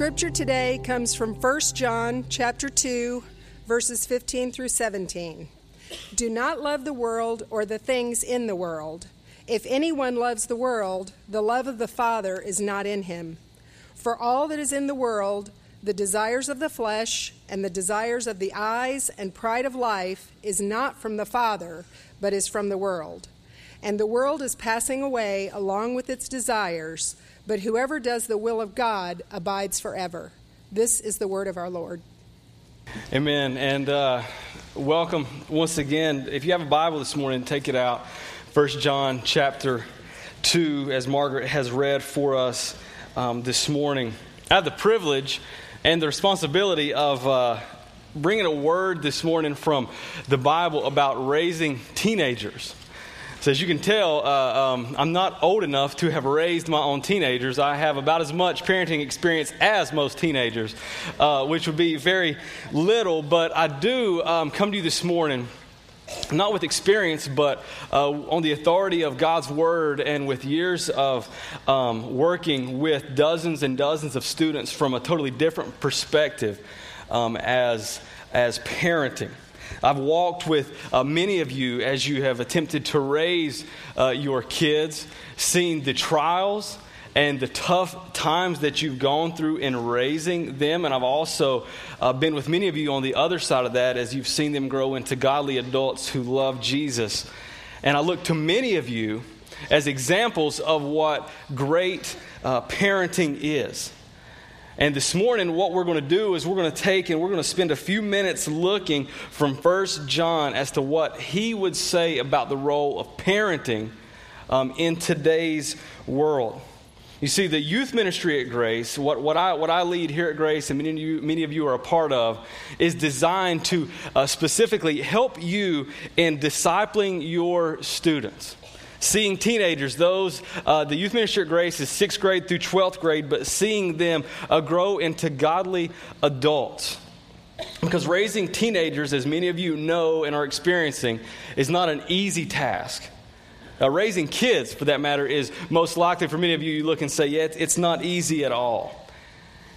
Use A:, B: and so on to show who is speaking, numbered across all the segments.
A: Scripture today comes from 1 John chapter 2 verses 15 through 17. Do not love the world or the things in the world. If anyone loves the world, the love of the Father is not in him. For all that is in the world, the desires of the flesh and the desires of the eyes and pride of life is not from the Father, but is from the world. And the world is passing away along with its desires but whoever does the will of God abides forever. This is the word of our Lord.
B: Amen. And uh, welcome once again. If you have a Bible this morning, take it out. First John chapter 2, as Margaret has read for us um, this morning. I have the privilege and the responsibility of uh, bringing a word this morning from the Bible about raising teenagers. So, as you can tell, uh, um, I'm not old enough to have raised my own teenagers. I have about as much parenting experience as most teenagers, uh, which would be very little, but I do um, come to you this morning not with experience, but uh, on the authority of God's word and with years of um, working with dozens and dozens of students from a totally different perspective um, as, as parenting. I've walked with uh, many of you as you have attempted to raise uh, your kids, seen the trials and the tough times that you've gone through in raising them. And I've also uh, been with many of you on the other side of that as you've seen them grow into godly adults who love Jesus. And I look to many of you as examples of what great uh, parenting is. And this morning, what we're going to do is we're going to take and we're going to spend a few minutes looking from First John as to what he would say about the role of parenting um, in today's world. You see, the youth ministry at Grace, what, what, I, what I lead here at Grace, and many of you, many of you are a part of, is designed to uh, specifically help you in discipling your students seeing teenagers, those, uh, the youth ministry at Grace is sixth grade through 12th grade, but seeing them uh, grow into godly adults. Because raising teenagers, as many of you know and are experiencing, is not an easy task. Uh, raising kids, for that matter, is most likely for many of you, you look and say, yeah, it's, it's not easy at all.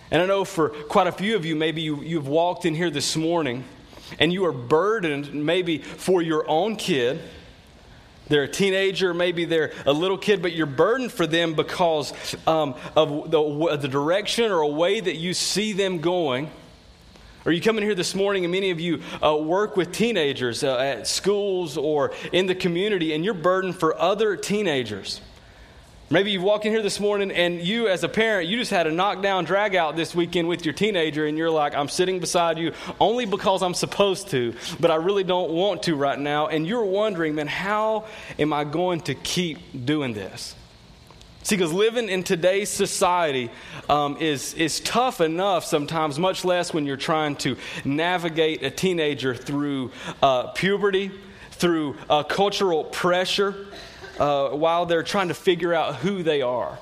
B: And I know for quite a few of you, maybe you, you've walked in here this morning and you are burdened maybe for your own kid they're a teenager, maybe they're a little kid, but you're burdened for them because um, of the, the direction or a way that you see them going. Or you come in here this morning, and many of you uh, work with teenagers uh, at schools or in the community, and you're burdened for other teenagers. Maybe you walk in here this morning and you, as a parent, you just had a knockdown drag out this weekend with your teenager, and you're like, I'm sitting beside you only because I'm supposed to, but I really don't want to right now. And you're wondering, man, how am I going to keep doing this? See, because living in today's society um, is, is tough enough sometimes, much less when you're trying to navigate a teenager through uh, puberty, through uh, cultural pressure uh, while they're trying to figure out who they are.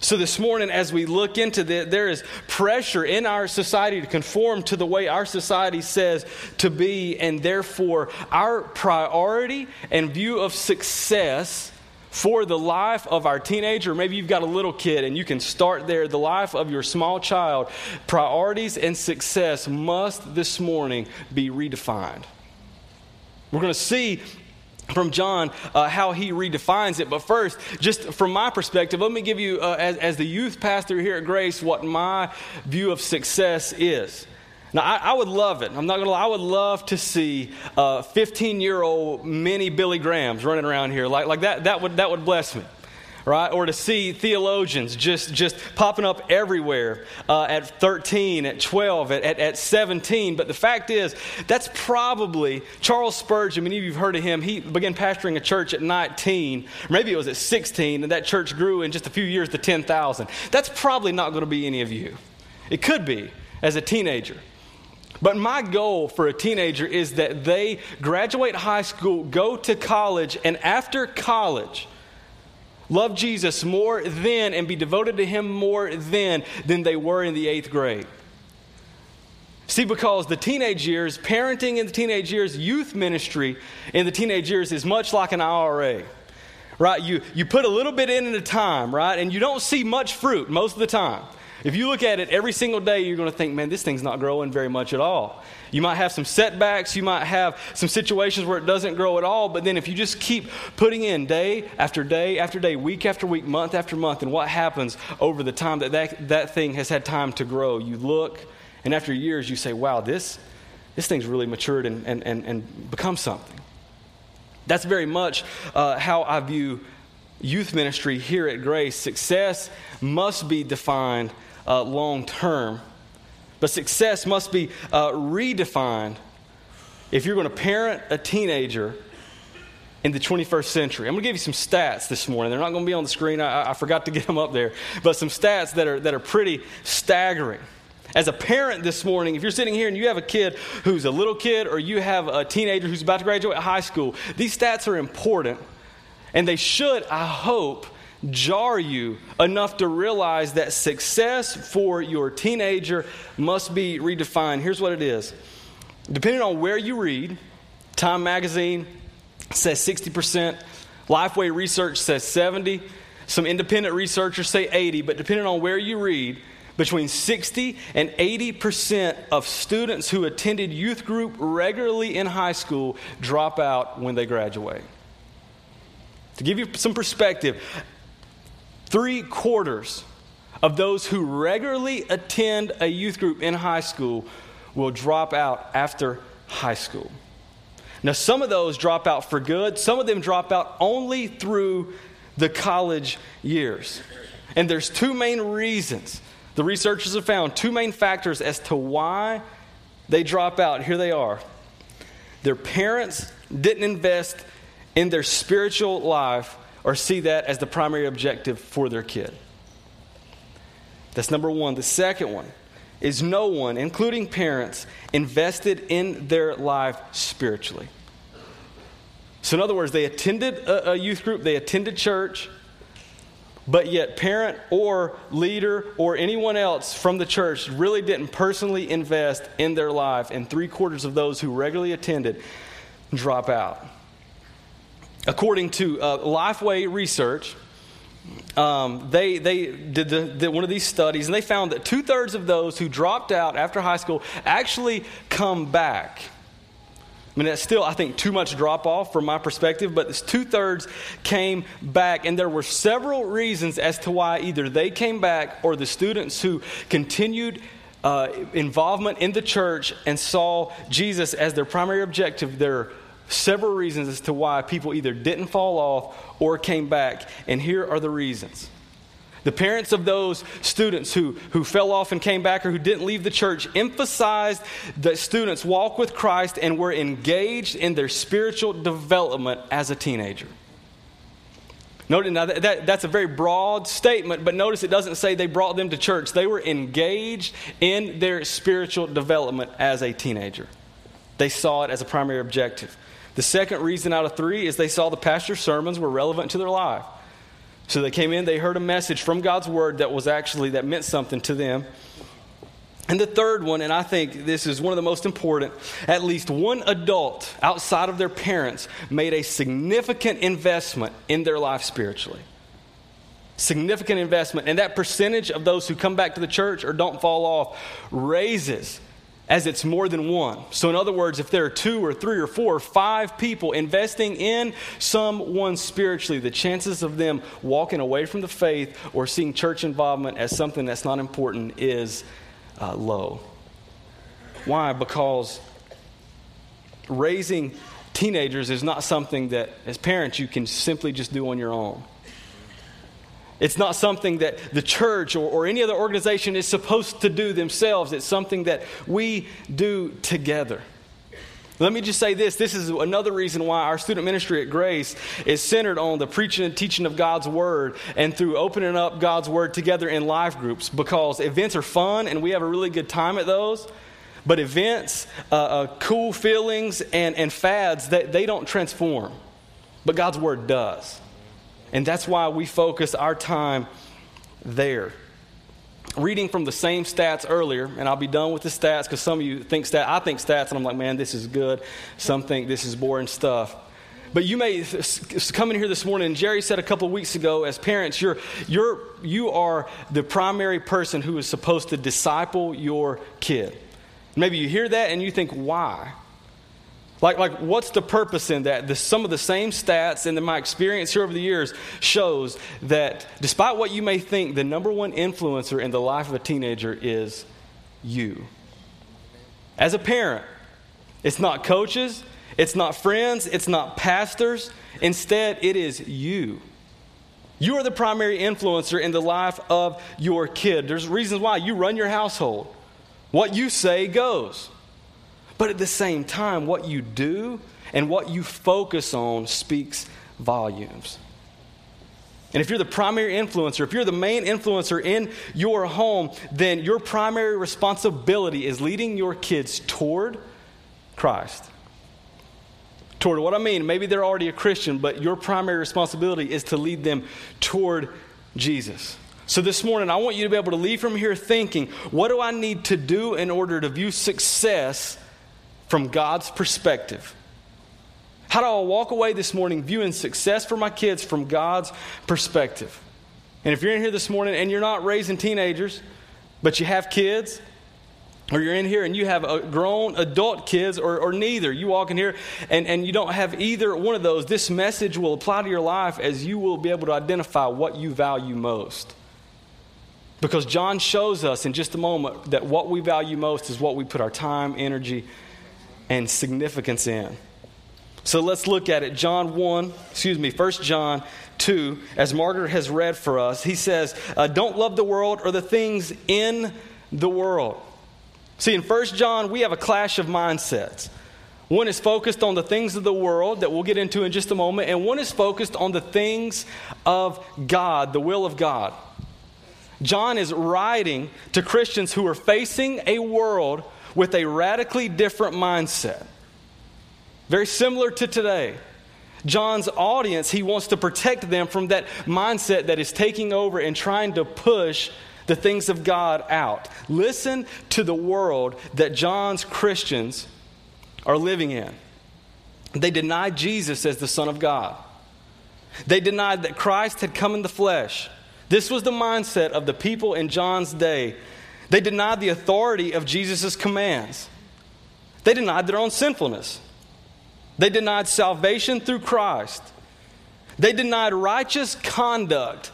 B: So, this morning, as we look into this, there is pressure in our society to conform to the way our society says to be, and therefore, our priority and view of success for the life of our teenager, maybe you've got a little kid and you can start there, the life of your small child, priorities and success must this morning be redefined. We're going to see from John uh, how he redefines it. But first, just from my perspective, let me give you, uh, as, as, the youth pastor here at Grace, what my view of success is. Now, I, I would love it. I'm not going to lie. I would love to see 15 year old mini Billy Grahams running around here. Like, like that, that, would, that would bless me right? Or to see theologians just, just popping up everywhere uh, at 13, at 12, at, at, at, 17. But the fact is, that's probably Charles Spurgeon. Many of you have heard of him. He began pastoring a church at 19, maybe it was at 16, and that church grew in just a few years to 10,000. That's probably not going to be any of you. It could be as a teenager. But my goal for a teenager is that they graduate high school, go to college, and after college, love Jesus more then and be devoted to Him more then than they were in the eighth grade. See, because the teenage years, parenting in the teenage years, youth ministry in the teenage years is much like an IRA. Right? You, you put a little bit in at a time, right? And you don't see much fruit most of the time. If you look at it every single day, you're going to think, man, this thing's not growing very much at all. You might have some setbacks, you might have some situations where it doesn't grow at all, but then if you just keep putting in day after day after day, week after week, month after month, and what happens over the time that that, that thing has had time to grow, you look, and after years, you say, wow, this, this thing's really matured and, and, and, and become something. That's very much uh, how I view youth ministry here at Grace. Success must be defined uh, long term, but success must be uh, redefined if you're going to parent a teenager in the 21st century. I'm going to give you some stats this morning. They're not going to be on the screen. I, I forgot to get them up there, but some stats that are, that are pretty staggering. As a parent this morning, if you're sitting here and you have a kid who's a little kid or you have a teenager who's about to graduate high school, these stats are important and they should, I hope, jar you enough to realize that success for your teenager must be redefined. Here's what it is depending on where you read, Time Magazine says 60%, Lifeway Research says 70, some independent researchers say 80, but depending on where you read, between 60 and 80 percent of students who attended youth group regularly in high school drop out when they graduate. To give you some perspective, three quarters of those who regularly attend a youth group in high school will drop out after high school. Now, some of those drop out for good, some of them drop out only through the college years. And there's two main reasons the researchers have found two main factors as to why they drop out. Here they are. Their parents didn't invest in their spiritual life or see that as the primary objective for their kid. That's number one. The second one is no one, including parents, invested in their life spiritually. So, in other words, they attended a, a youth group, they attended church, but yet parent or leader or anyone else from the church really didn't personally invest in their life, and three quarters of those who regularly attended drop out. According to uh, Lifeway Research, um, they, they did, the, did one of these studies, and they found that two thirds of those who dropped out after high school actually come back. I mean, that's still, I think, too much drop off from my perspective, but two thirds came back. And there were several reasons as to why either they came back or the students who continued uh, involvement in the church and saw Jesus as their primary objective. There are several reasons as to why people either didn't fall off or came back. And here are the reasons. The parents of those students who, who fell off and came back or who didn't leave the church emphasized that students walk with Christ and were engaged in their spiritual development as a teenager. Notice, now that, that, that's a very broad statement, but notice it doesn't say they brought them to church. They were engaged in their spiritual development as a teenager. They saw it as a primary objective. The second reason out of three is they saw the pastor's sermons were relevant to their life. So they came in, they heard a message from God's word that was actually, that meant something to them. And the third one, and I think this is one of the most important, at least one adult outside of their parents made a significant investment in their life spiritually. Significant investment. And that percentage of those who come back to the church or don't fall off raises as it's more than one. So, in other words, if there are two or three or four or five people investing in someone spiritually, the chances of them walking away from the faith or seeing church involvement as something that's not important is uh, low. Why? Because raising teenagers is not something that, as parents, you can simply just do on your own. It's not something that the church or, or any other organization is supposed to do themselves. It's something that we do together. Let me just say this this is another reason why our student ministry at Grace is centered on the preaching and teaching of God's Word and through opening up God's Word together in life groups because events are fun and we have a really good time at those. But events, uh, uh, cool feelings, and, and fads, they, they don't transform. But God's Word does. And that's why we focus our time there. Reading from the same stats earlier, and I'll be done with the stats because some of you think stats. I think stats, and I'm like, man, this is good. Some think this is boring stuff. but you may come in here this morning, and Jerry said a couple weeks ago, as parents, you're, you're, you are the primary person who is supposed to disciple your kid. Maybe you hear that and you think, why? Like, like what's the purpose in that? The, some of the same stats and my experience here over the years shows that despite what you may think, the number one influencer in the life of a teenager is you. As a parent, it's not coaches, it's not friends, it's not pastors. Instead, it is you. You are the primary influencer in the life of your kid. There's reasons why you run your household. What you say goes. But at the same time, what you do and what you focus on speaks volumes. And if you're the primary influencer, if you're the main influencer in your home, then your primary responsibility is leading your kids toward Christ. Toward what I mean, maybe they're already a Christian, but your primary responsibility is to lead them toward Jesus. So this morning, I want you to be able to leave from here thinking, what do I need to do in order to view success from God's perspective? How do I walk away this morning viewing success for my kids from God's perspective? And if you're in here this morning and you're not raising teenagers, but you have kids, or you're in here and you have grown adult kids, or, or neither, you walk in here and, and you don't have either one of those, this message will apply to your life as you will be able to identify what you value most. Because John shows us in just a moment that what we value most is what we put our time, energy, and significance in. So let's look at it. John 1, excuse me, 1 John 2, as Margaret has read for us, he says, uh, Don't love the world or the things in the world. See, in 1 John, we have a clash of mindsets. One is focused on the things of the world that we'll get into in just a moment, and one is focused on the things of God, the will of God. John is writing to Christians who are facing a world with a radically different mindset. Very similar to today. John's audience, he wants to protect them from that mindset that is taking over and trying to push the things of God out. Listen to the world that John's Christians are living in. They denied Jesus as the Son of God. They denied that Christ had come in the flesh. This was the mindset of the people in John's day they denied the authority of Jesus' commands. They denied their own sinfulness. They denied salvation through Christ. They denied righteous conduct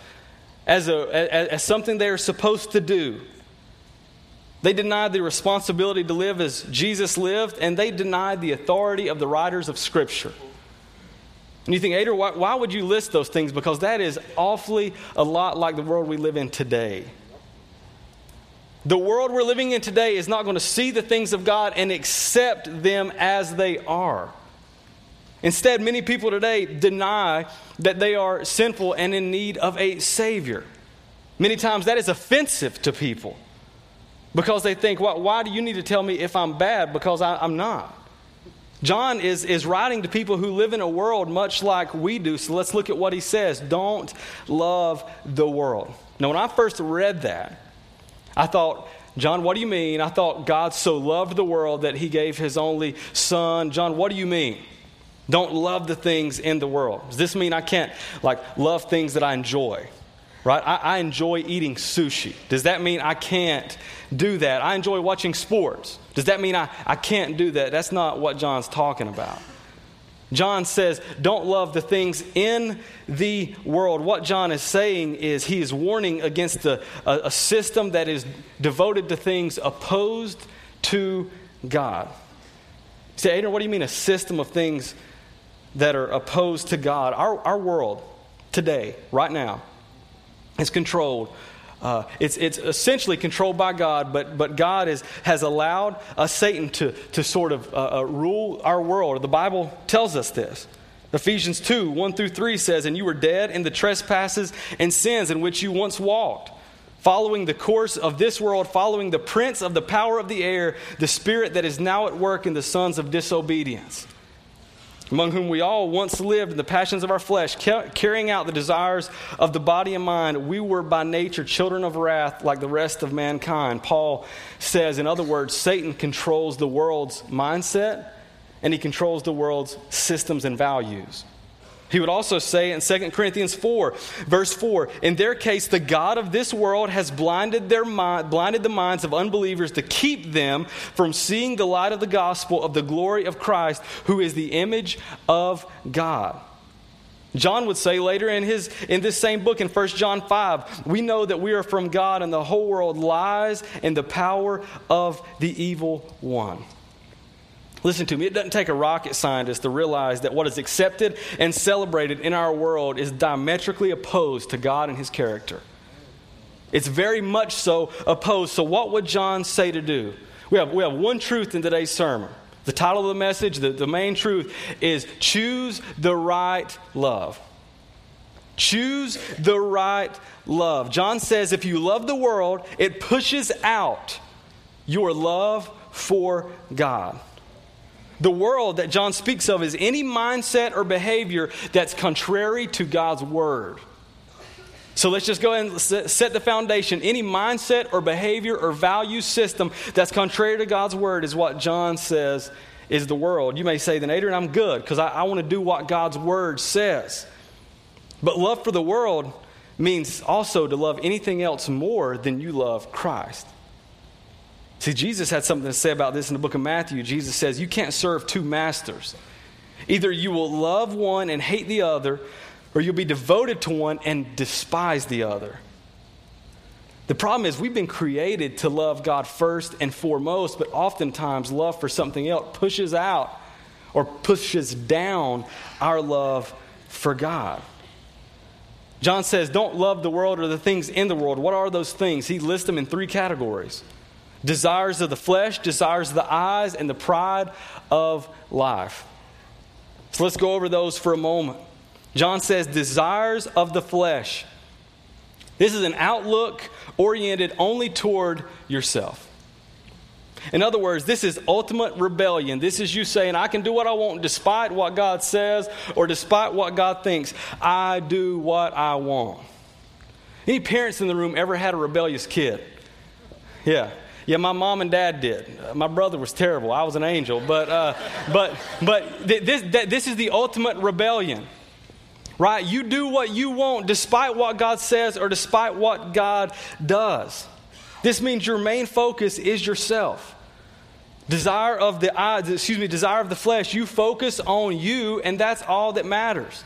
B: as, a, as, as something they are supposed to do. They denied the responsibility to live as Jesus lived, and they denied the authority of the writers of Scripture. And you think, Adrian, why, why would you list those things? Because that is awfully a lot like the world we live in today. The world we're living in today is not going to see the things of God and accept them as they are. Instead, many people today deny that they are sinful and in need of a Savior. Many times that is offensive to people because they think, well, why do you need to tell me if I'm bad? Because I, am not. John is, is writing to people who live in a world much like we do. So let's look at what he says. Don't love the world. Now, when I first read that, I thought, John, what do you mean? I thought God so loved the world that he gave his only son. John, what do you mean? Don't love the things in the world. Does this mean I can't like love things that I enjoy? Right? I, I enjoy eating sushi. Does that mean I can't do that? I enjoy watching sports. Does that mean I, I can't do that? That's not what John's talking about. John says, don't love the things in the world. What John is saying is he is warning against a, a, a system that is devoted to things opposed to God. You say, Adrian, what do you mean a system of things that are opposed to God? Our, our world today, right now, is controlled uh, it's, it's essentially controlled by God, but, but God is, has allowed uh, Satan to, to sort of uh, uh, rule our world. The Bible tells us this. Ephesians 2 1 through 3 says, And you were dead in the trespasses and sins in which you once walked, following the course of this world, following the prince of the power of the air, the spirit that is now at work in the sons of disobedience among whom we all once lived in the passions of our flesh, carrying out the desires of the body and mind. We were by nature children of wrath like the rest of mankind. Paul says, in other words, Satan controls the world's mindset and he controls the world's systems and values. He would also say in 2 Corinthians 4, verse 4, in their case, the God of this world has blinded, their mind, blinded the minds of unbelievers to keep them from seeing the light of the gospel of the glory of Christ, who is the image of God. John would say later in, his, in this same book in 1 John 5, we know that we are from God and the whole world lies in the power of the evil one. Listen to me, it doesn't take a rocket scientist to realize that what is accepted and celebrated in our world is diametrically opposed to God and his character. It's very much so opposed. So, what would John say to do? We have, we have one truth in today's sermon. The title of the message, the, the main truth, is Choose the Right Love. Choose the right love. John says if you love the world, it pushes out your love for God. The world that John speaks of is any mindset or behavior that's contrary to God's word. So let's just go ahead and set the foundation. Any mindset or behavior or value system that's contrary to God's word is what John says is the world. You may say, then, Adrian, I'm good because I, I want to do what God's word says. But love for the world means also to love anything else more than you love Christ. See, Jesus had something to say about this in the book of Matthew. Jesus says, You can't serve two masters. Either you will love one and hate the other, or you'll be devoted to one and despise the other. The problem is, we've been created to love God first and foremost, but oftentimes love for something else pushes out or pushes down our love for God. John says, Don't love the world or the things in the world. What are those things? He lists them in three categories desires of the flesh, desires of the eyes, and the pride of life. So let's go over those for a moment. John says, desires of the flesh. This is an outlook oriented only toward yourself. In other words, this is ultimate rebellion. This is you saying, I can do what I want despite what God says or despite what God thinks. I do what I want. Any parents in the room ever had a rebellious kid? Yeah. Yeah, my mom and dad did. My brother was terrible. I was an angel. But, uh, but, but th- this, th- this is the ultimate rebellion, right? You do what you want despite what God says or despite what God does. This means your main focus is yourself. Desire of the eyes, excuse me, desire of the flesh, you focus on you, and that's all that matters.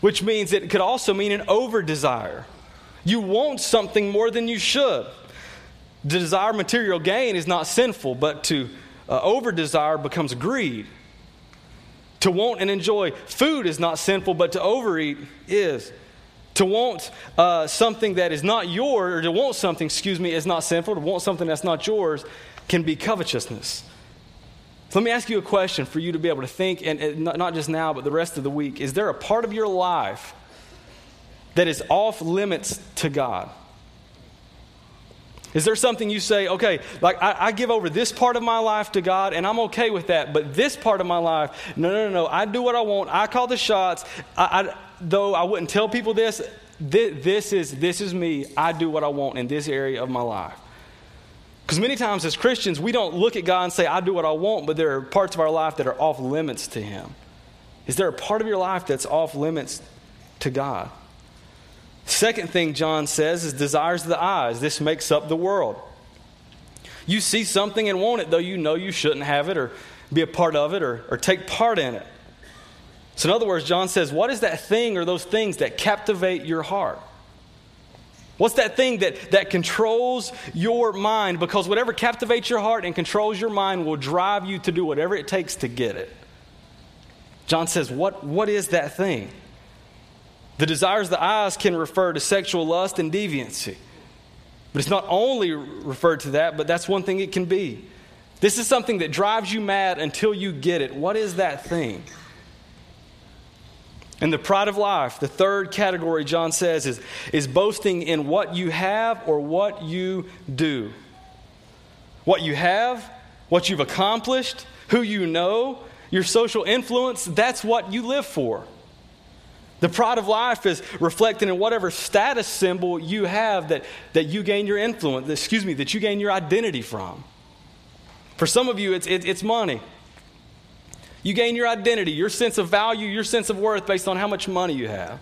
B: Which means it could also mean an over desire. You want something more than you should desire material gain is not sinful, but to uh, over desire becomes greed. To want and enjoy food is not sinful, but to overeat is. To want uh, something that is not yours, or to want something, excuse me, is not sinful. To want something that's not yours can be covetousness. So let me ask you a question for you to be able to think, and, and not just now, but the rest of the week. Is there a part of your life that is off limits to God? Is there something you say, okay, like I, I, give over this part of my life to God and I'm okay with that, but this part of my life, no, no, no, no, I do what I want. I call the shots. I, I, though I wouldn't tell people this, this, this, is, this is me. I do what I want in this area of my life. Because many times as Christians, we don't look at God and say, I do what I want, but there are parts of our life that are off limits to Him. Is there a part of your life that's off limits to God? Second thing John says is desires of the eyes. This makes up the world. You see something and want it, though you know you shouldn't have it or be a part of it or, or take part in it. So, in other words, John says, What is that thing or those things that captivate your heart? What's that thing that, that controls your mind? Because whatever captivates your heart and controls your mind will drive you to do whatever it takes to get it. John says, What, what is that thing? The desires of the eyes can refer to sexual lust and deviancy. But it's not only referred to that, but that's one thing it can be. This is something that drives you mad until you get it. What is that thing? And the pride of life, the third category, John says, is, is boasting in what you have or what you do. What you have, what you've accomplished, who you know, your social influence, that's what you live for. The pride of life is reflected in whatever status symbol you have that, that you gain your influence, excuse me, that you gain your identity from. For some of you, it's, it, it's money. You gain your identity, your sense of value, your sense of worth based on how much money you have.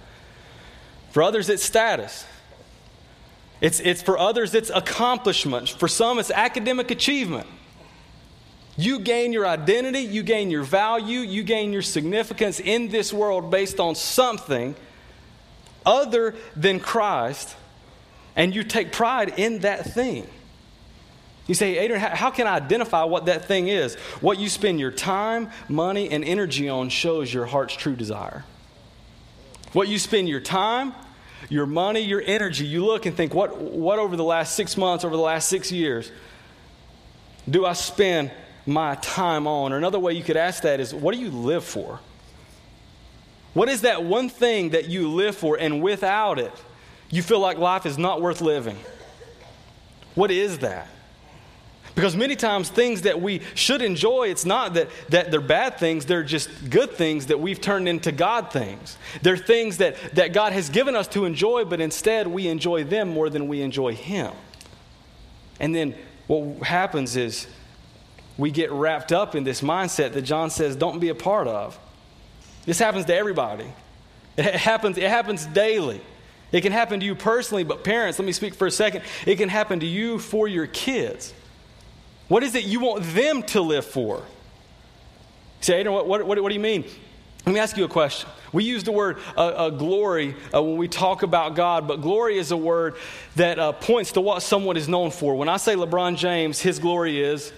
B: For others, it's status. It's, it's for others, it's accomplishments. For some, it's academic achievement. You gain your identity, you gain your value, you gain your significance in this world based on something other than Christ, and you take pride in that thing. You say, Adrian, how can I identify what that thing is? What you spend your time, money, and energy on shows your heart's true desire. What you spend your time, your money, your energy, you look and think, what, what over the last six months, over the last six years, do I spend my time on? Or another way you could ask that is, what do you live for? What is that one thing that you live for, and without it, you feel like life is not worth living? What is that? Because many times things that we should enjoy, it's not that, that they're bad things, they're just good things that we've turned into God things. They're things that, that God has given us to enjoy, but instead we enjoy them more than we enjoy Him. And then what happens is we get wrapped up in this mindset that John says don't be a part of. This happens to everybody. It happens, it happens daily. It can happen to you personally, but parents, let me speak for a second. It can happen to you for your kids. What is it you want them to live for? say, Adrian, what, what, what, what, do you mean? Let me ask you a question. We use the word uh, uh, glory uh, when we talk about God, but glory is a word that uh, points to what someone is known for. When I say LeBron James, his glory is.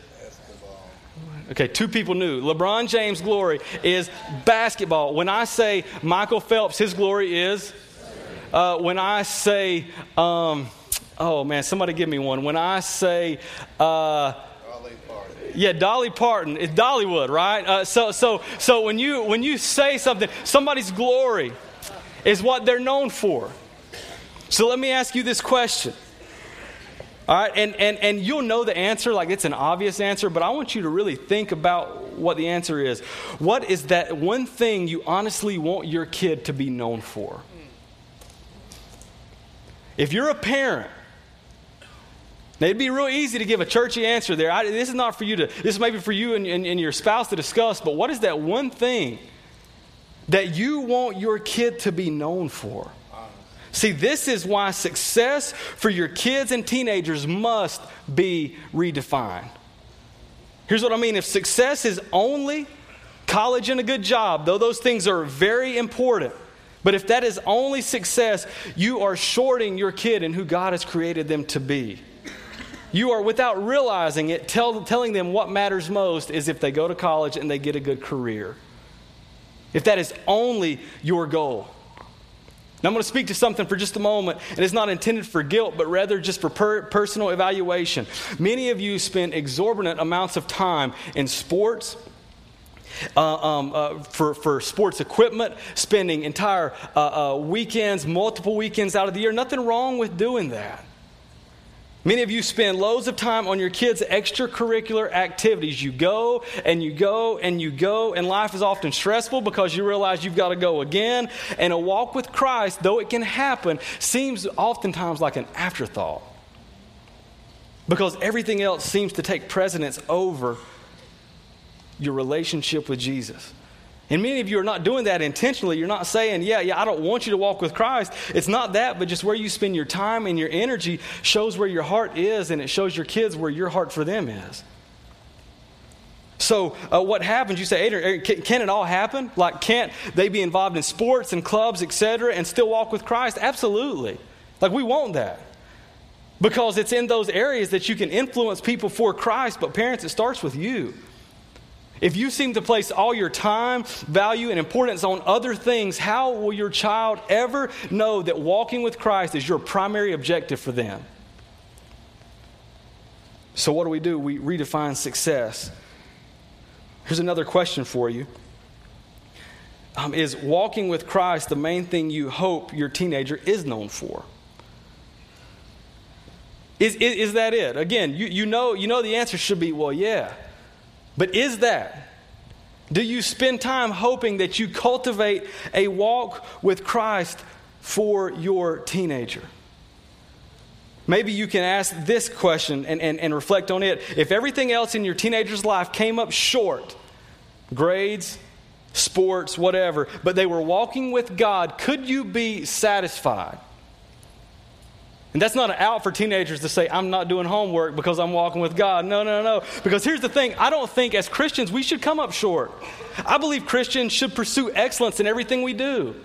B: Okay, two people knew. LeBron James' glory is basketball. When I say Michael Phelps, his glory is. Uh, when I say, um, oh man, somebody give me one. When I say, uh, yeah, Dolly Parton. It's Dollywood, right? Uh, so, so, so when you when you say something, somebody's glory is what they're known for. So let me ask you this question. All right, and, and, and you'll know the answer, like it's an obvious answer, but I want you to really think about what the answer is. What is that one thing you honestly want your kid to be known for? If you're a parent it'd be real easy to give a churchy answer there. I, this is not for you to, this is maybe for you and, and, and your spouse to discuss, but what is that one thing that you want your kid to be known for? See, this is why success for your kids and teenagers must be redefined. Here's what I mean if success is only college and a good job, though those things are very important, but if that is only success, you are shorting your kid and who God has created them to be. You are, without realizing it, tell, telling them what matters most is if they go to college and they get a good career. If that is only your goal. Now, I'm going to speak to something for just a moment, and it's not intended for guilt, but rather just for per- personal evaluation. Many of you spend exorbitant amounts of time in sports, uh, um, uh, for, for sports equipment, spending entire uh, uh weekends, multiple weekends out of the year. Nothing wrong with doing that. Many of you spend loads of time on your kids' extracurricular activities. You go and you go and you go, and life is often stressful because you realize you've got to go again. And a walk with Christ, though it can happen, seems oftentimes like an afterthought because everything else seems to take precedence over your relationship with Jesus. And many of you are not doing that intentionally. You're not saying, yeah, yeah, I don't want you to walk with Christ. It's not that, but just where you spend your time and your energy shows where your heart is, and it shows your kids where your heart for them is. So, uh, what happens? You say, Adrian, can, can, it all happen? Like, can't they be involved in sports and clubs, etc., and still walk with Christ? Absolutely. Like, we want that. Because it's in those areas that you can influence people for Christ, but parents, it starts with you. If you seem to place all your time, value, and importance on other things, how will your child ever know that walking with Christ is your primary objective for them? So, what do we do? We redefine success. Here's another question for you um, Is walking with Christ the main thing you hope your teenager is known for? Is, is, is that it? Again, you, you, know, you know the answer should be well, yeah. But is that? Do you spend time hoping that you cultivate a walk with Christ for your teenager? Maybe you can ask this question and, and, and reflect on it. If everything else in your teenager's life came up short, grades, sports, whatever, but they were walking with God, could you be satisfied? And that's not an out for teenagers to say, I'm not doing homework because I'm walking with God. No, no, no. Because here's the thing I don't think as Christians we should come up short. I believe Christians should pursue excellence in everything we do.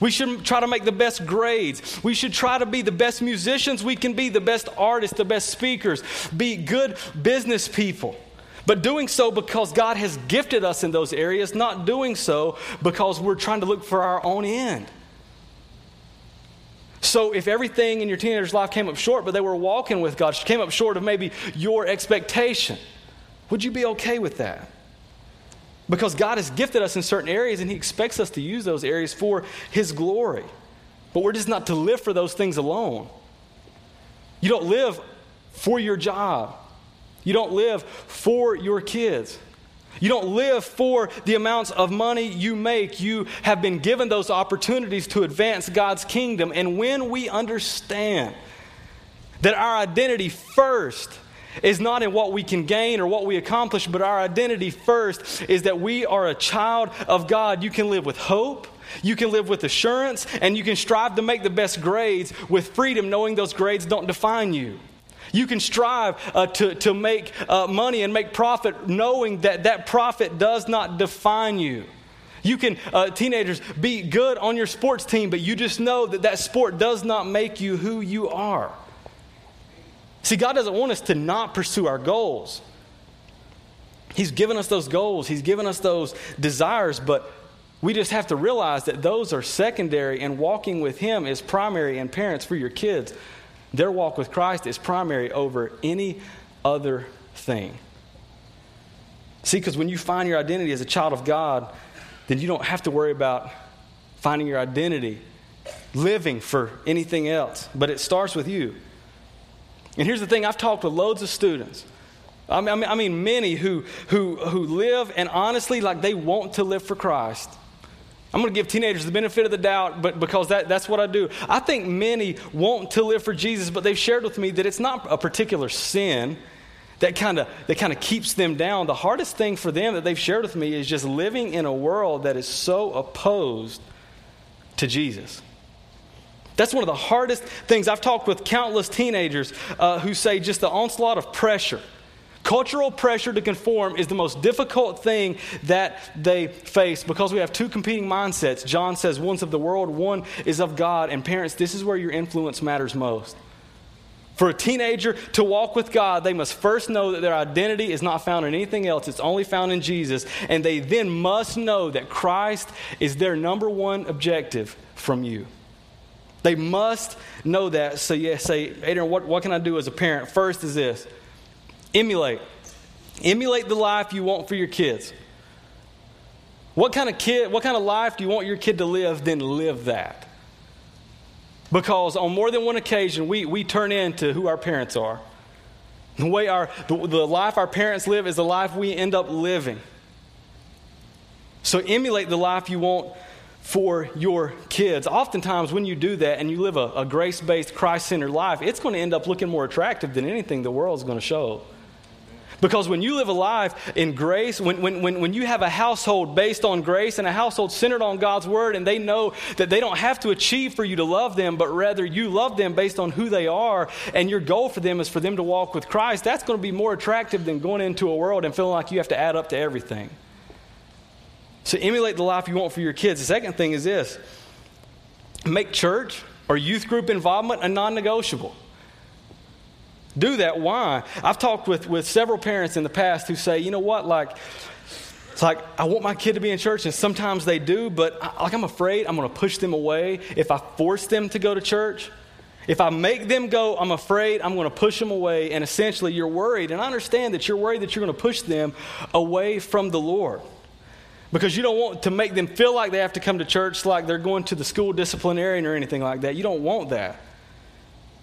B: We should try to make the best grades. We should try to be the best musicians we can be, the best artists, the best speakers, be good business people. But doing so because God has gifted us in those areas, not doing so because we're trying to look for our own end. So, if everything in your teenager's life came up short, but they were walking with God, came up short of maybe your expectation, would you be okay with that? Because God has gifted us in certain areas and He expects us to use those areas for His glory. But we're just not to live for those things alone. You don't live for your job, you don't live for your kids. You don't live for the amounts of money you make. You have been given those opportunities to advance God's kingdom. And when we understand that our identity first is not in what we can gain or what we accomplish, but our identity first is that we are a child of God, you can live with hope. You can live with assurance and you can strive to make the best grades with freedom, knowing those grades don't define you. You can strive uh, to, to make uh, money and make profit knowing that that profit does not define you. You can, uh, teenagers, be good on your sports team, but you just know that that sport does not make you who you are. See, God doesn't want us to not pursue our goals. He's given us those goals, He's given us those desires, but we just have to realize that those are secondary, and walking with Him is primary. And parents, for your kids, their walk with Christ is primary over any other thing. See, because when you find your identity as a child of God, then you don't have to worry about finding your identity, living for anything else. But it starts with you. And here's the thing I've talked with loads of students. I mean, I mean, many who, who, who live and honestly, like they want to live for Christ. I'm going to give teenagers the benefit of the doubt, but because that, that's what I do. I think many want to live for Jesus, but they've shared with me that it's not a particular sin that kind of that kind of keeps them down. The hardest thing for them that they've shared with me is just living in a world that is so opposed to Jesus. That's one of the hardest things. I've talked with countless teenagers uh, who say just the onslaught of pressure Cultural pressure to conform is the most difficult thing that they face because we have two competing mindsets. John says one's of the world, one is of God. And parents, this is where your influence matters most. For a teenager to walk with God, they must first know that their identity is not found in anything else, it's only found in Jesus. And they then must know that Christ is their number one objective from you. They must know that. So, yeah, say, Adrian, what, what can I do as a parent? First is this Emulate. Emulate the life you want for your kids. What kind of kid, what kind of life do you want your kid to live? Then live that. Because on more than one occasion, we, we turn into who our parents are. The way our the, the life our parents live is the life we end up living. So emulate the life you want for your kids. Oftentimes, when you do that and you live a, a grace based, Christ centered life, it's going to end up looking more attractive than anything the world's going to show. Because when you live a life in grace, when, when, when, when you have a household based on grace and a household centered on God's word, and they know that they don't have to achieve for you to love them, but rather you love them based on who they are, and your goal for them is for them to walk with Christ, that's going to be more attractive than going into a world and feeling like you have to add up to everything. So emulate the life you want for your kids. The second thing is this make church or youth group involvement a non negotiable. Do that. Why? I've talked with, with several parents in the past who say, you know what, like, it's like I want my kid to be in church, and sometimes they do, but I, like I'm afraid I'm going to push them away if I force them to go to church. If I make them go, I'm afraid I'm going to push them away, and essentially you're worried. And I understand that you're worried that you're going to push them away from the Lord because you don't want to make them feel like they have to come to church like they're going to the school disciplinarian or anything like that. You don't want that.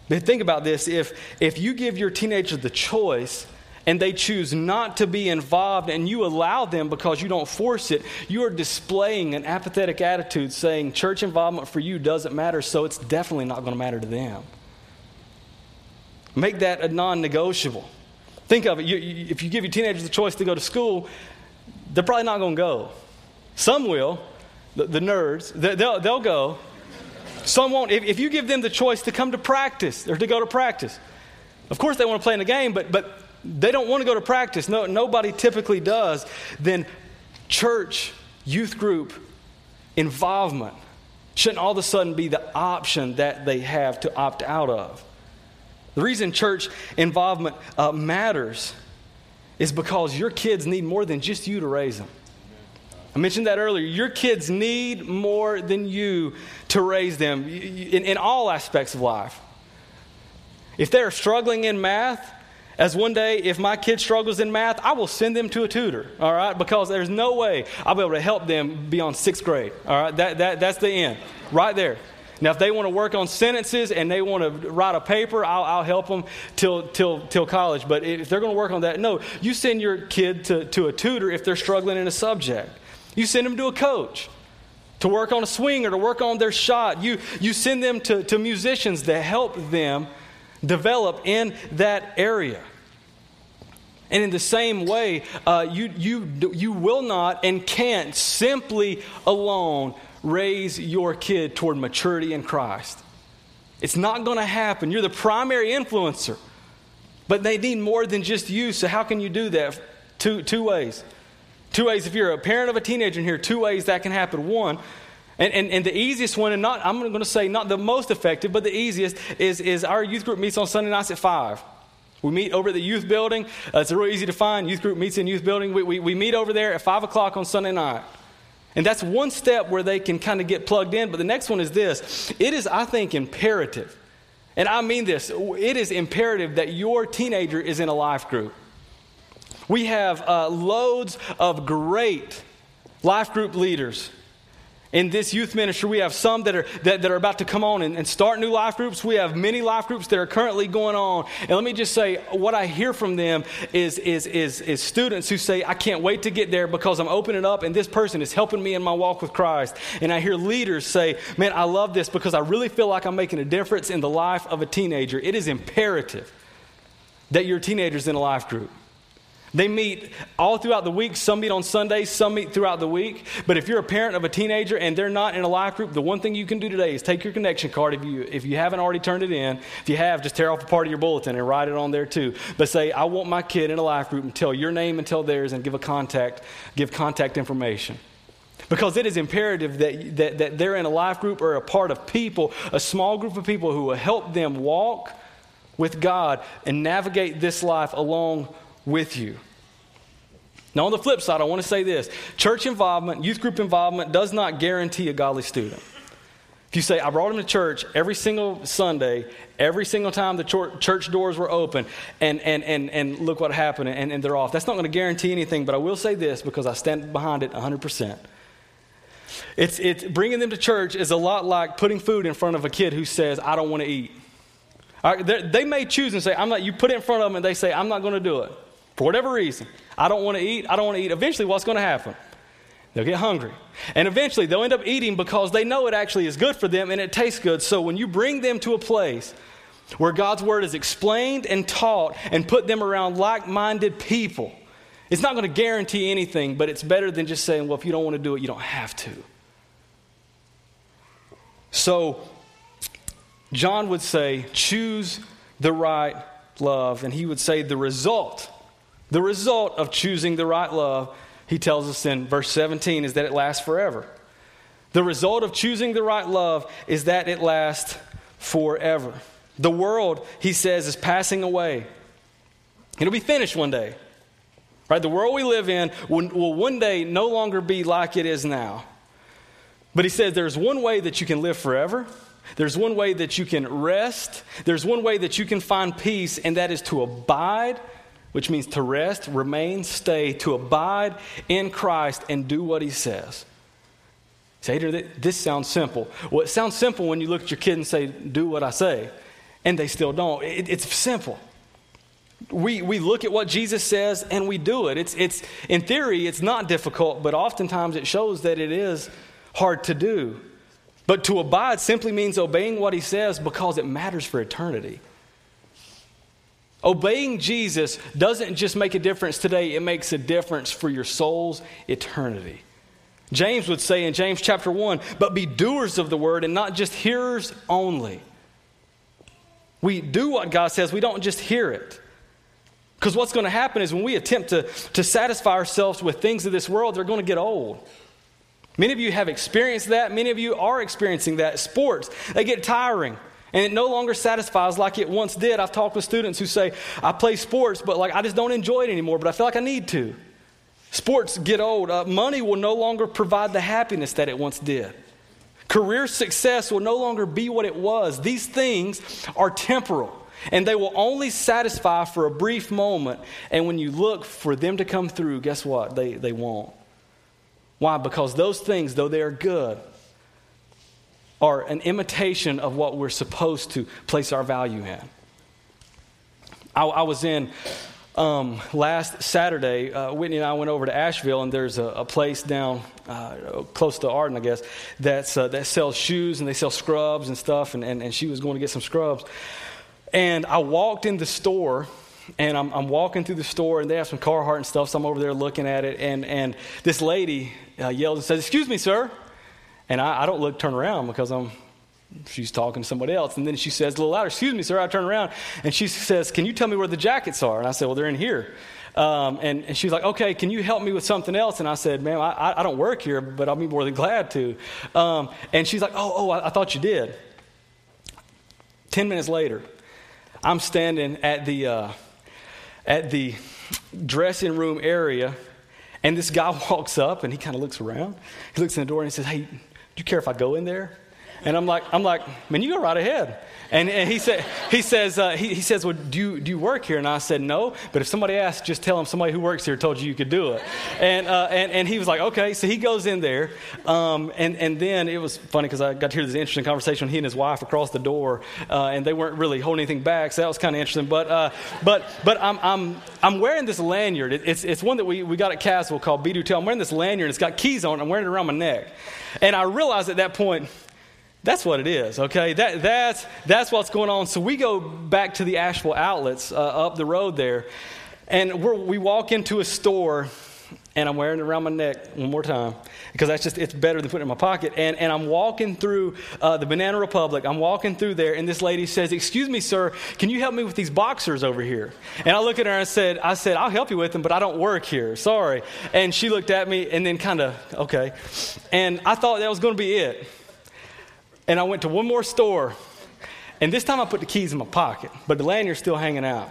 B: But think about this if, if you give your teenager the choice and they choose not to be involved and you allow them because you don't force it, you are displaying an apathetic attitude saying church involvement for you doesn't matter, so it's definitely not going to matter to them. Make that a non negotiable. Think of it. You, you, if you give your teenagers the choice to go to school, they're probably not going to go. Some will, the, the nerds, they'll, they'll go. Some won't. If, if you give them the choice to come to practice or to go to practice, of course they want to play in the game, but, but they don't want to go to practice. No, nobody typically does. Then church, youth group, involvement shouldn't all of a sudden be the option that they have to opt out of. The reason church involvement uh, matters is because your kids need more than just you to raise them. I mentioned that earlier. Your kids need more than you to raise them in, in all aspects of life. If they're struggling in math, as one day, if my kid struggles in math, I will send them to a tutor, all right? Because there's no way I'll be able to help them beyond sixth grade, all right? That, that, that's the end, right there. Now, if they want to work on sentences and they want to write a paper, I'll, I'll help them till, till, till college. But if they're going to work on that, no, you send your kid to, to a tutor if they're struggling in a subject. You send them to a coach to work on a swing or to work on their shot. You, you send them to, to musicians to help them develop in that area. And in the same way, uh, you, you, you will not and can't simply alone raise your kid toward maturity in Christ. It's not going to happen. You're the primary influencer, but they need more than just you. So, how can you do that? Two, two ways. Two ways, if you're a parent of a teenager in here, two ways that can happen. One, and, and, and the easiest one, and not, I'm going to say not the most effective, but the easiest, is, is our youth group meets on Sunday nights at 5. We meet over at the youth building. Uh, it's real easy to find. Youth group meets in youth building. We, we, we meet over there at 5 o'clock on Sunday night. And that's one step where they can kind of get plugged in. But the next one is this it is, I think, imperative. And I mean this it is imperative that your teenager is in a life group. We have uh, loads of great life group leaders in this youth ministry, we have some that are, that, that are about to come on and, and, start new life groups. We have many life groups that are currently going on. And let me just say, what I hear from them is, is, is, is students who say, I can't wait to get there because I'm opening up and this person is helping me in my walk with Christ. And I hear leaders say, Man, I love this because I really feel like I'm making a difference in the life of a teenager. It is imperative that your teenager's in a life group. They meet all throughout the week. Some meet on Sundays, some meet throughout the week. But if you're a parent of a teenager and they're not in a life group, the one thing you can do today is take your connection card. If you, if you haven't already turned it in, if you have, just tear off a part of your bulletin and write it on there too. But say, I want my kid in a life group and tell your name and tell theirs and give a contact, give contact information. Because it is imperative that, that, that they're in a life group or a part of people, a small group of people who will help them walk with God and navigate this life along with you. Now, on the flip side, I want to say this church involvement, youth group involvement does not guarantee a godly student. If you say, I brought him to church every single Sunday, every single time the church doors were open, and, and, and, and look what happened, and, and they're off, that's not going to guarantee anything, but I will say this because I stand behind it 100%. It's, it's, bringing them to church is a lot like putting food in front of a kid who says, I don't want to eat. They may choose and say, I'm not, you put it in front of them and they say, I'm not going to do it for whatever reason. I don't want to eat. I don't want to eat. Eventually, what's going to happen? They'll get hungry. And eventually, they'll end up eating because they know it actually is good for them and it tastes good. So, when you bring them to a place where God's word is explained and taught and put them around like minded people, it's not going to guarantee anything, but it's better than just saying, well, if you don't want to do it, you don't have to. So, John would say, choose the right love. And he would say, the result the result of choosing the right love, he tells us in verse 17, is that it lasts forever. The result of choosing the right love is that it lasts forever. The world, he says, is passing away. It'll be finished one day. Right? The world we live in will, will one day no longer be like it is now. But he says there's one way that you can live forever. There's one way that you can rest. There's one way that you can find peace, and that is to abide which means to rest, remain, stay, to abide in Christ and do what he says. Say, this sounds simple. Well, it sounds simple when you look at your kid and say, do what I say. And they still don't. It, it's simple. We, we look at what Jesus says and we do it. It's, it's, in theory, it's not difficult, but oftentimes it shows that it is hard to do. But to abide simply means obeying what he says because it matters for eternity. Obeying Jesus doesn't just make a difference today, it makes a difference for your soul's eternity. James would say in James chapter 1 but be doers of the word and not just hearers only. We do what God says, we don't just hear it. Because what's going to happen is when we attempt to, to satisfy ourselves with things of this world, they're going to get old. Many of you have experienced that. Many of you are experiencing that. Sports, they get tiring. And it no longer satisfies like it once did. I've talked with students who say, I play sports, but like I just don't enjoy it anymore, but I feel like I need to. Sports get old. Uh, money will no longer provide the happiness that it once did. Career success will no longer be what it was. These things are temporal, and they will only satisfy for a brief moment. And when you look for them to come through, guess what? They, they won't. Why? Because those things, though they are good, are an imitation of what we're supposed to place our value in. I, I was in um, last Saturday, uh, Whitney and I went over to Asheville, and there's a, a place down uh, close to Arden, I guess, that's, uh, that sells shoes and they sell scrubs and stuff. And, and, and she was going to get some scrubs. And I walked in the store and I'm, I'm, walking through the store, and they have some Carhartt and stuff, so I'm over there looking at it, and, and this lady uh, yells and says, Excuse me, sir. And I, I, don't look, turn around because I'm, she's talking to somebody else. And then she says a little louder, Excuse me, sir. I turn around, and she says, Can you tell me where the jackets are? And I said, Well, they're in here. Um, and, and she's like, Okay, can you help me with something else? And I said, Ma'am, I, I don't work here, but I'll be more than glad to. Um, and she's like, Oh, oh, I, I thought you did. Ten minutes later, I'm standing at the, uh, at the dressing room area, and this guy walks up and he kind of looks around. He looks in the door and he says, Hey, you care if I go in there? And I'm like, I'm like, man, you go right ahead. And, and he, said, he says, uh, he, he, says, well, do you, do you work here? And I said, no. But if somebody asks, just tell them somebody who works here told you you could do it. And, uh, and, and he was like, okay. So he goes in there. Um, and, and then it was funny because I got to hear this interesting conversation he and his wife across the door. Uh, and they weren't really holding anything back. So that was kind of interesting. But, uh, but, but I'm, I'm, I'm wearing this lanyard. It, it's, it's one that we, we got at Castle called Be Do Tell. I'm wearing this lanyard. It's got keys on it. I'm wearing it around my neck. And I realized at that point, that's what it is, okay? That, that's, that's what's going on. So we go back to the Asheville outlets uh, up the road there, and we walk into a store, and I'm wearing it around my neck one more time because that's just, it's better than putting it in my pocket. And, and I'm walking through uh, the Banana Republic. I'm walking through there, and this lady says, Excuse me, sir, can you help me with these boxers over here? And I look at her and I said, I said, I'll help you with them, but I don't work here. Sorry. And she looked at me and then kind of, okay. And I thought that was going to be it. And I went to one more store, and this time I put the keys in my pocket, but the lanyard's still hanging out.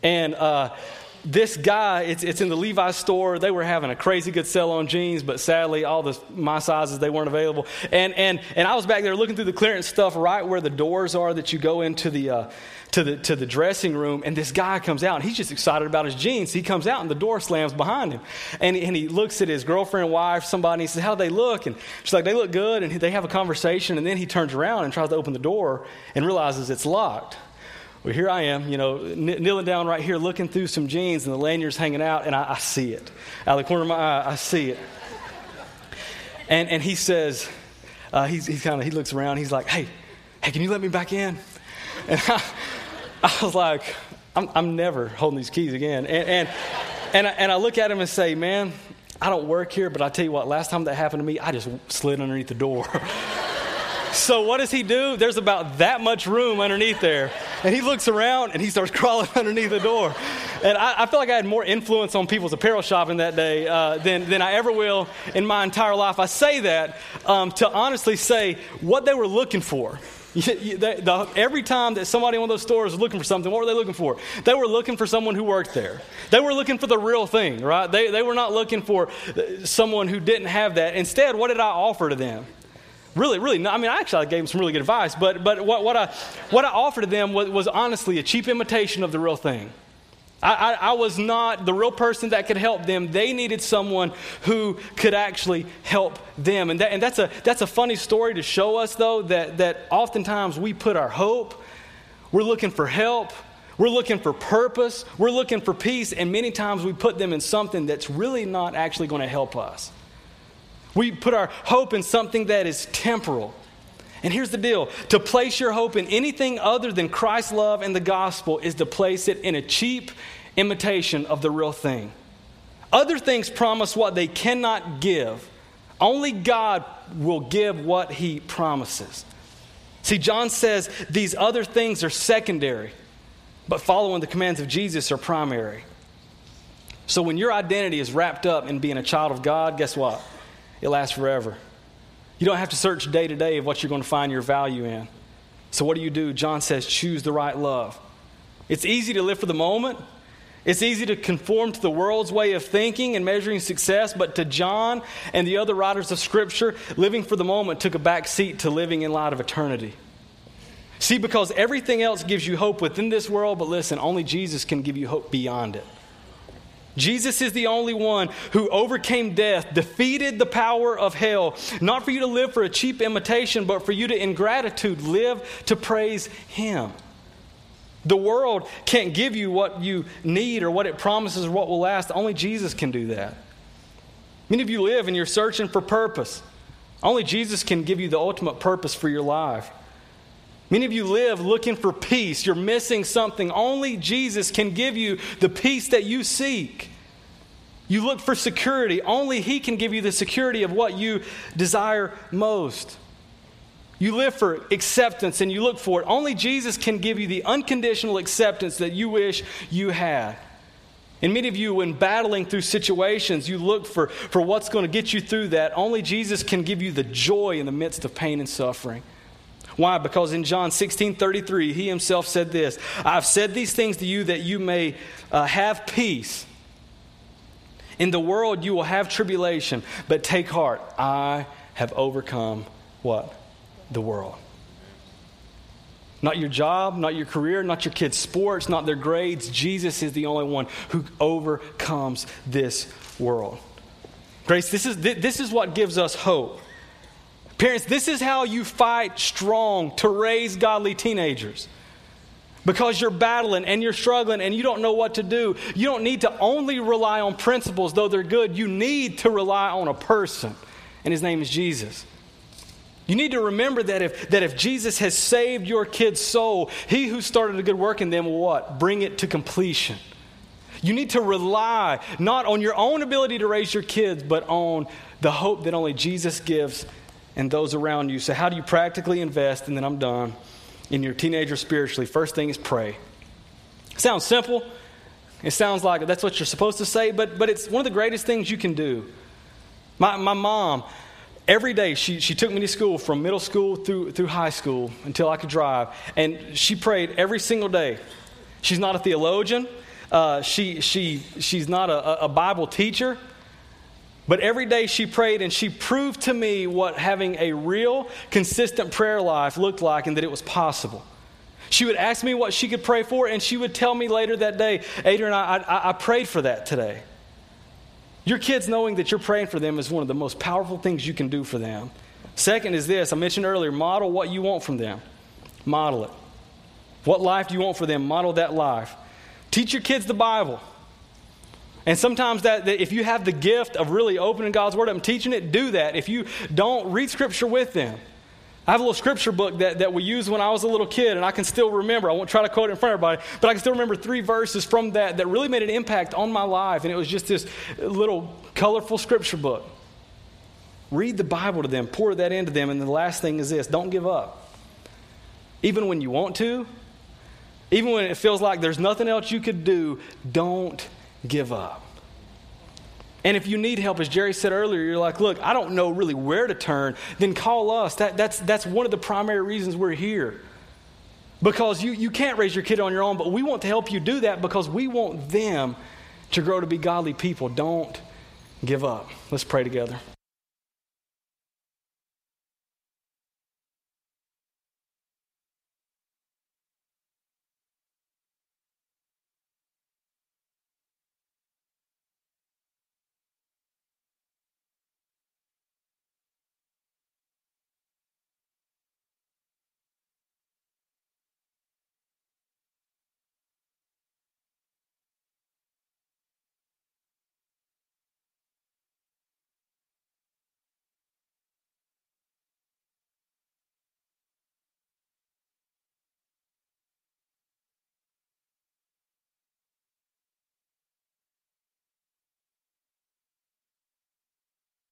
B: And uh, this guy, it's, it's in the Levi's store. They were having a crazy good sale on jeans, but sadly, all the my sizes they weren't available. And and and I was back there looking through the clearance stuff right where the doors are that you go into the. Uh, to the, to the dressing room, and this guy comes out, and he's just excited about his jeans. He comes out, and the door slams behind him. And, and he looks at his girlfriend, wife, somebody, and he says, How do they look? And she's like, They look good. And they have a conversation, and then he turns around and tries to open the door and realizes it's locked. Well, here I am, you know, kneeling down right here, looking through some jeans, and the lanyard's hanging out, and I, I see it. Out of the corner of my eye, I see it. And, and he says, uh, he's, he's kind of, he looks around, he's like, hey, hey, can you let me back in? And I, I was like, I'm, I'm never holding these keys again. And, and, and, I, and I look at him and say, man, I don't work here, but I tell you what, last time that happened to me, I just slid underneath the door. so what does he do? There's about that much room underneath there. And he looks around and he starts crawling underneath the door. And I, I feel like I had more influence on people's apparel shopping that day uh, than, than I ever will in my entire life. I say that um, to honestly say what they were looking for the, the, every time that somebody in one of those stores was looking for something, what were they looking for? They were looking for someone who worked there. They were looking for the real thing, right? They, they were not looking for uh, someone who didn't have that. Instead, what did I offer to them? Really, really, I mean, I actually gave them some really good advice, but, but what, what, I, what I offered to them was, was honestly a cheap imitation of the real thing. I, I, I, was not the real person that could help them. They needed someone who could actually help them. And, that, and that's, a, that's a funny story to show us, though, that, that oftentimes we put our hope, we're looking for help, we're looking for purpose, we're looking for peace, and many times we put them in something that's really not actually going to help us. We put our hope in something that is temporal. And here's the deal to place your hope in anything other than Christ's love and the gospel is to place it in a cheap imitation of the real thing. Other things promise what they cannot give. Only God will give what he promises. See, John says these other things are secondary, but following the commands of Jesus are primary. So when your identity is wrapped up in being a child of God, guess what? It lasts forever. You don't have to search day to day of what you're going to find your value in. So what do you do? John says, choose the right love. It's easy to live for the moment. It's easy to conform to the world's way of thinking and measuring success, but to John and the other writers of Scripture, living for the moment took a back seat to living in light of eternity. See, because everything else gives you hope within this world, but listen, only Jesus can give you hope beyond it. Jesus is the only one who overcame death, defeated the power of hell, not for you to live for a cheap imitation, but for you to, in gratitude, live to praise Him. The world can't give you what you need or what it promises or what will last. Only Jesus can do that. Many of you live and you're searching for purpose. Only Jesus can give you the ultimate purpose for your life. Many of you live looking for peace. You're missing something. Only Jesus can give you the peace that you seek. You look for security. Only He can give you the security of what you desire most. You live for acceptance and you look for it. Only Jesus can give you the unconditional acceptance that you wish you had. And many of you, when battling through situations, you look for, for what's going to get you through that. Only Jesus can give you the joy in the midst of pain and suffering. Why? Because in John 16 33, he himself said this I've said these things to you that you may uh, have peace. In the world you will have tribulation, but take heart. I have overcome what? The world. Not your job, not your career, not your kids' sports, not their grades. Jesus is the only one who overcomes this world. Grace, this is, this is what gives us hope. Parents, this is how you fight strong to raise godly teenagers. Because you're battling and you're struggling and you don't know what to do. You don't need to only rely on principles, though they're good. You need to rely on a person, and his name is Jesus. You need to remember that if, that if Jesus has saved your kid's soul, he who started a good work in them will what? Bring it to completion. You need to rely not on your own ability to raise your kids, but on the hope that only Jesus gives and those around you. So, how do you practically invest? And then I'm done in your teenager spiritually. First thing is pray. Sounds simple. It sounds like that's what you're supposed to say, but, but it's one of the greatest things you can do. My, my mom, every day she, she took me to school from middle school through, through high school until I could drive, and she prayed every single day. She's not a theologian, uh, she, she, she's not a, a Bible teacher, but every day she prayed and she proved to me what having a real, consistent prayer life looked like and that it was possible. She would ask me what she could pray for, and she would tell me later that day, Adrian, I, I, I prayed for that today. Your kids knowing that you're praying for them is one of the most powerful things you can do for them. Second is this I mentioned earlier model what you want from them. Model it. What life do you want for them? Model that life. Teach your kids the Bible. And sometimes that, that, if you have the gift of really opening God's Word up and teaching it, do that. If you don't, read Scripture with them. I have a little scripture book that, that we used when I was a little kid, and I can still remember. I won't try to quote it in front of everybody, but I can still remember three verses from that that really made an impact on my life. And it was just this little colorful scripture book. Read the Bible to them, pour that into them. And the last thing is this don't give up. Even when you want to, even when it feels like there's nothing else you could do, don't give up. And if you need help, as Jerry said earlier, you're like, look, I don't know really where to turn, then call us. That, that's, that's one of the primary reasons we're here. Because you, you can't raise your kid on your own, but we want to help you do that because we want them to grow to be godly people. Don't give up. Let's pray together.